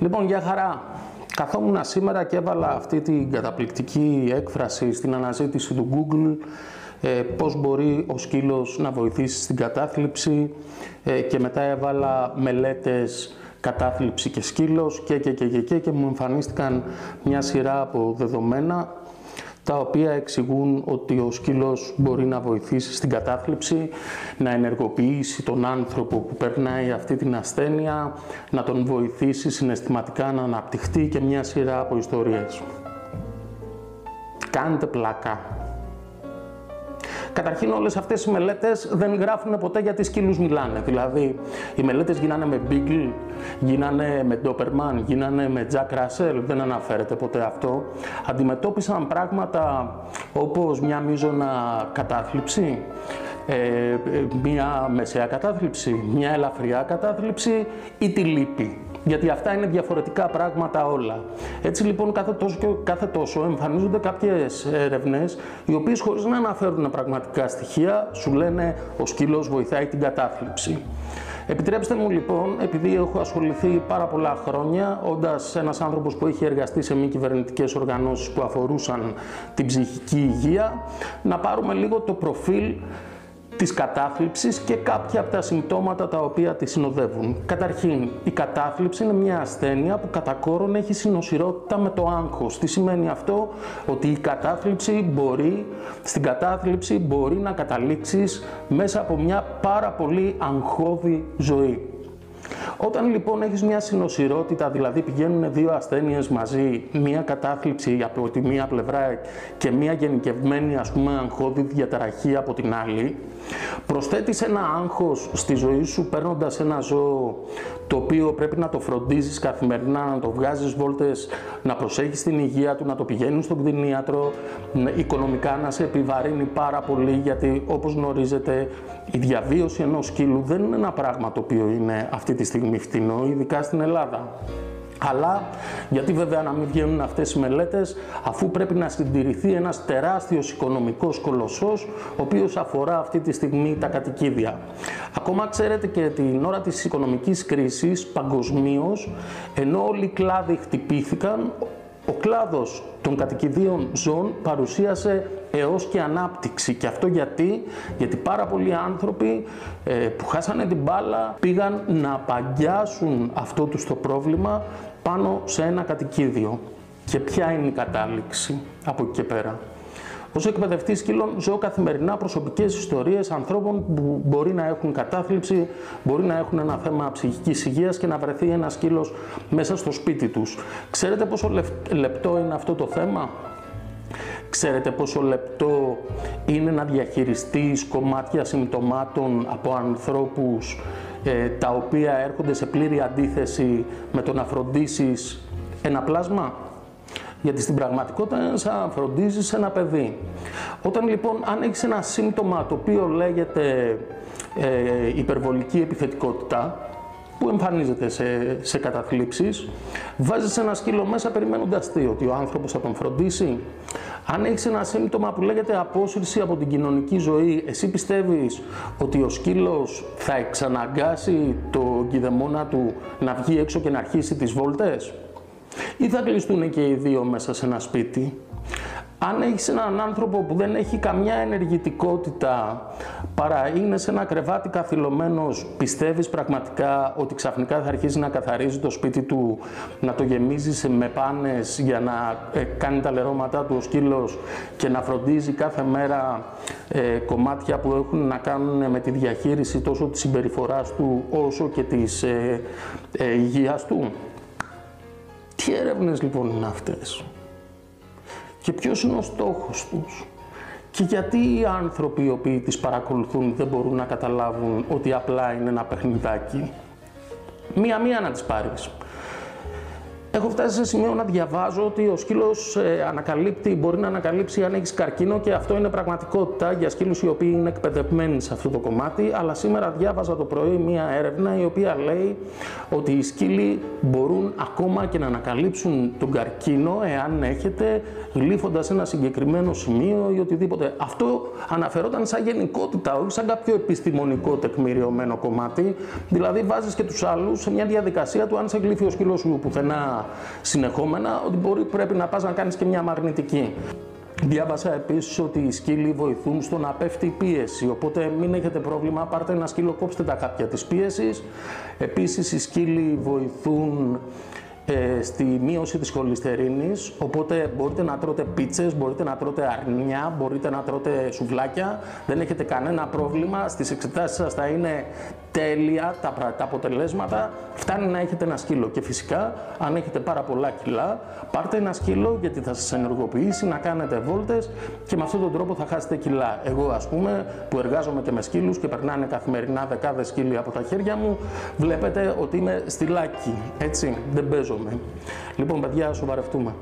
Λοιπόν, για χαρά. Καθόμουν σήμερα και έβαλα αυτή την καταπληκτική έκφραση στην αναζήτηση του Google ε, πώς μπορεί ο σκύλος να βοηθήσει στην κατάθλιψη ε, και μετά έβαλα μελέτες κατάθλιψη και σκύλος και και και και και, και μου εμφανίστηκαν μια σειρά από δεδομένα τα οποία εξηγούν ότι ο σκύλος μπορεί να βοηθήσει στην κατάθλιψη, να ενεργοποιήσει τον άνθρωπο που περνάει αυτή την ασθένεια, να τον βοηθήσει συναισθηματικά να αναπτυχθεί και μια σειρά από ιστορίες. Κάντε πλάκα. Καταρχήν όλες αυτές οι μελέτες δεν γράφουν ποτέ γιατί σκύλους μιλάνε. Δηλαδή οι μελέτες γίνανε με Beagle, γίνανε με Doberman, γίνανε με Jack Russell, δεν αναφέρεται ποτέ αυτό. Αντιμετώπισαν πράγματα όπως μια μείζωνα κατάθλιψη, ε, μια μεσαία κατάθλιψη, μια ελαφριά κατάθλιψη ή τη λύπη γιατί αυτά είναι διαφορετικά πράγματα όλα. Έτσι λοιπόν κάθε τόσο, κάθε τόσο εμφανίζονται κάποιες έρευνες οι οποίες χωρίς να αναφέρουν πραγματικά στοιχεία σου λένε ο σκύλος βοηθάει την κατάθλιψη. Επιτρέψτε μου λοιπόν, επειδή έχω ασχοληθεί πάρα πολλά χρόνια, όντας ένας άνθρωπος που έχει εργαστεί σε μη κυβερνητικές οργανώσεις που αφορούσαν την ψυχική υγεία, να πάρουμε λίγο το προφίλ της κατάθλιψης και κάποια από τα συμπτώματα τα οποία τη συνοδεύουν. Καταρχήν, η κατάθλιψη είναι μια ασθένεια που κατά κόρον έχει συνοσυρότητα με το άγχος. Τι σημαίνει αυτό; Ότι η κατάθλιψη μπορεί, στην κατάθλιψη μπορεί να καταλήξεις μέσα από μια πάρα πολύ αγχώδη ζωή. Όταν λοιπόν έχεις μια συνοσυρότητα, δηλαδή πηγαίνουν δύο ασθένειες μαζί, μια κατάθλιψη από τη μία πλευρά και μια γενικευμένη ας πούμε αγχώδη διαταραχή από την άλλη, προσθέτεις ένα άγχος στη ζωή σου παίρνοντας ένα ζώο το οποίο πρέπει να το φροντίζεις καθημερινά, να το βγάζεις βόλτες, να προσέχεις την υγεία του, να το πηγαίνεις στον κτηνίατρο, οικονομικά να σε επιβαρύνει πάρα πολύ γιατί όπως γνωρίζετε η διαβίωση ενός σκύλου δεν είναι ένα πράγμα το οποίο είναι αυτή τη στιγμή φτηνό, ειδικά στην Ελλάδα. Αλλά γιατί βέβαια να μην βγαίνουν αυτές οι μελέτες αφού πρέπει να συντηρηθεί ένας τεράστιος οικονομικός κολοσσός ο οποίος αφορά αυτή τη στιγμή τα κατοικίδια. Ακόμα ξέρετε και την ώρα της οικονομικής κρίσης παγκοσμίως, ενώ όλοι οι κλάδοι χτυπήθηκαν ο κλάδος των κατοικιδίων ζώων παρουσίασε έως και ανάπτυξη. Και αυτό γιατί, γιατί πάρα πολλοί άνθρωποι ε, που χάσανε την μπάλα πήγαν να απαγκιάσουν αυτό τους το πρόβλημα πάνω σε ένα κατοικίδιο. Και ποια είναι η κατάληξη από εκεί και πέρα; Ως εκπαιδευτής σκύλων ζω καθημερινά προσωπικές ιστορίες ανθρώπων που μπορεί να έχουν κατάθλιψη, μπορεί να έχουν ένα θέμα ψυχικής υγείας και να βρεθεί ένας σκύλος μέσα στο σπίτι τους. Ξέρετε πόσο λεπτό είναι αυτό το θέμα; Ξέρετε πόσο λεπτό είναι να διαχειριστείς κομμάτια συμπτωμάτων από ανθρώπους ε, τα οποία έρχονται σε πλήρη αντίθεση με το να φροντίσεις ένα πλάσμα; Γιατί στην πραγματικότητα είναι σαν να φροντίζεις ένα παιδί. Όταν λοιπόν, αν έχεις ένα σύμπτωμα το οποίο λέγεται ε, υπερβολική επιθετικότητα, που εμφανίζεται σε, σε καταθλίψεις, βάζεις ένα σκύλο μέσα περιμένοντας τι, ότι ο άνθρωπος θα τον φροντίσει. Αν έχεις ένα σύμπτωμα που λέγεται απόσυρση από την κοινωνική ζωή, εσύ πιστεύεις ότι ο σκύλος θα εξαναγκάσει το κηδεμόνα του να βγει έξω και να αρχίσει τις βόλτες; Ή θα κλειστούν και οι δύο μέσα σε ένα σπίτι. Αν έχεις έναν άνθρωπο που δεν έχει καμιά ενεργητικότητα παρά είναι σε ένα κρεβάτι καθυλωμένος, πιστεύεις πραγματικά ότι ξαφνικά θα αρχίσει να καθαρίζει το σπίτι του, να το γεμίζεις με πάνες για να ε, κάνει τα λερώματά του ο σκύλος και να φροντίζει κάθε μέρα ε, κομμάτια που έχουν να κάνουν με τη διαχείριση τόσο της συμπεριφοράς του όσο και της ε, ε υγείας του; Τι έρευνες λοιπόν είναι αυτές; Και ποιος είναι ο στόχος τους; Και γιατί οι άνθρωποι οι οποίοι τις παρακολουθούν δεν μπορούν να καταλάβουν ότι απλά είναι ένα παιχνιδάκι; Μία-μία να τις πάρεις. Έχω φτάσει σε σημείο να διαβάζω ότι ο σκύλος ε, ανακαλύπτει, μπορεί να ανακαλύψει αν έχεις καρκίνο και αυτό είναι πραγματικότητα για σκύλους οι οποίοι είναι εκπαιδευμένοι σε αυτό το κομμάτι. Αλλά σήμερα διάβαζα το πρωί μία έρευνα η οποία λέει ότι οι σκύλοι μπορούν ακόμα και να ανακαλύψουν τον καρκίνο εάν έχετε γλύφοντα ένα συγκεκριμένο σημείο ή οτιδήποτε. Αυτό αναφερόταν σαν γενικότητα, όχι σαν κάποιο επιστημονικό τεκμηριωμένο κομμάτι. Δηλαδή, βάζεις και τους άλλους σε μια διαδικασία του αν σε γλύφει ο σκύλος σου πουθενά συνεχόμενα, ότι μπορεί, πρέπει να πας να κάνεις και μια μαγνητική. Διάβασα επίσης ότι οι σκύλοι βοηθούν στο να πέφτει η πίεση, οπότε μην έχετε πρόβλημα, πάρτε ένα σκύλο, κόψτε τα κάποια της πίεσης. Επίσης οι σκύλοι βοηθούν ε, στη μείωση της χολυστερίνης, οπότε μπορείτε να τρώτε πίτσες, μπορείτε να τρώτε αρνιά, μπορείτε να τρώτε σουβλάκια, δεν έχετε κανένα πρόβλημα, στις εξετάσεις σας θα είναι τέλεια τα, τα αποτελέσματα, φτάνει να έχετε ένα σκύλο και φυσικά αν έχετε πάρα πολλά κιλά, πάρτε ένα σκύλο γιατί θα σας ενεργοποιήσει να κάνετε βόλτες και με αυτόν τον τρόπο θα χάσετε κιλά. Εγώ ας πούμε που εργάζομαι και με σκύλους και περνάνε καθημερινά δεκάδες σκύλοι από τα χέρια μου, βλέπετε ότι είμαι στυλάκι, έτσι, δεν παίζομαι. Λοιπόν παιδιά, σοβαρευτούμε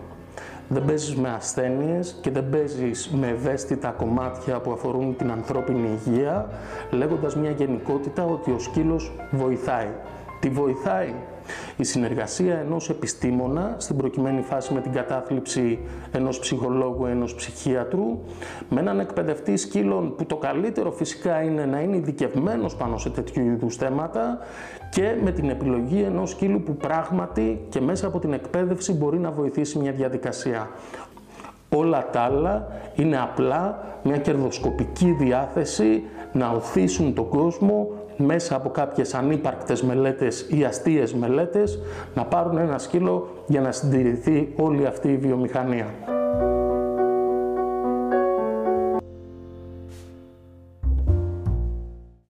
δεν παίζεις με ασθένειες και δεν παίζεις με ευαίσθητα κομμάτια που αφορούν την ανθρώπινη υγεία, λέγοντας μια γενικότητα ότι ο σκύλος βοηθάει. Τι βοηθάει; Η συνεργασία ενός επιστήμονα, στην προκειμένη φάση με την κατάθλιψη ενός ψυχολόγου, ενός ψυχίατρου, με έναν εκπαιδευτή σκύλων που το καλύτερο φυσικά είναι να είναι ειδικευμένος πάνω σε τέτοιου είδους θέματα και με την επιλογή ενός σκύλου που πράγματι και μέσα από την εκπαίδευση μπορεί να βοηθήσει μια διαδικασία. Όλα τα άλλα είναι απλά μια κερδοσκοπική διάθεση να οθήσουν τον κόσμο μέσα από κάποιες ανύπαρκτες μελέτες ή αστείες μελέτες να πάρουν ένα σκύλο για να συντηρηθεί όλη αυτή η βιομηχανία.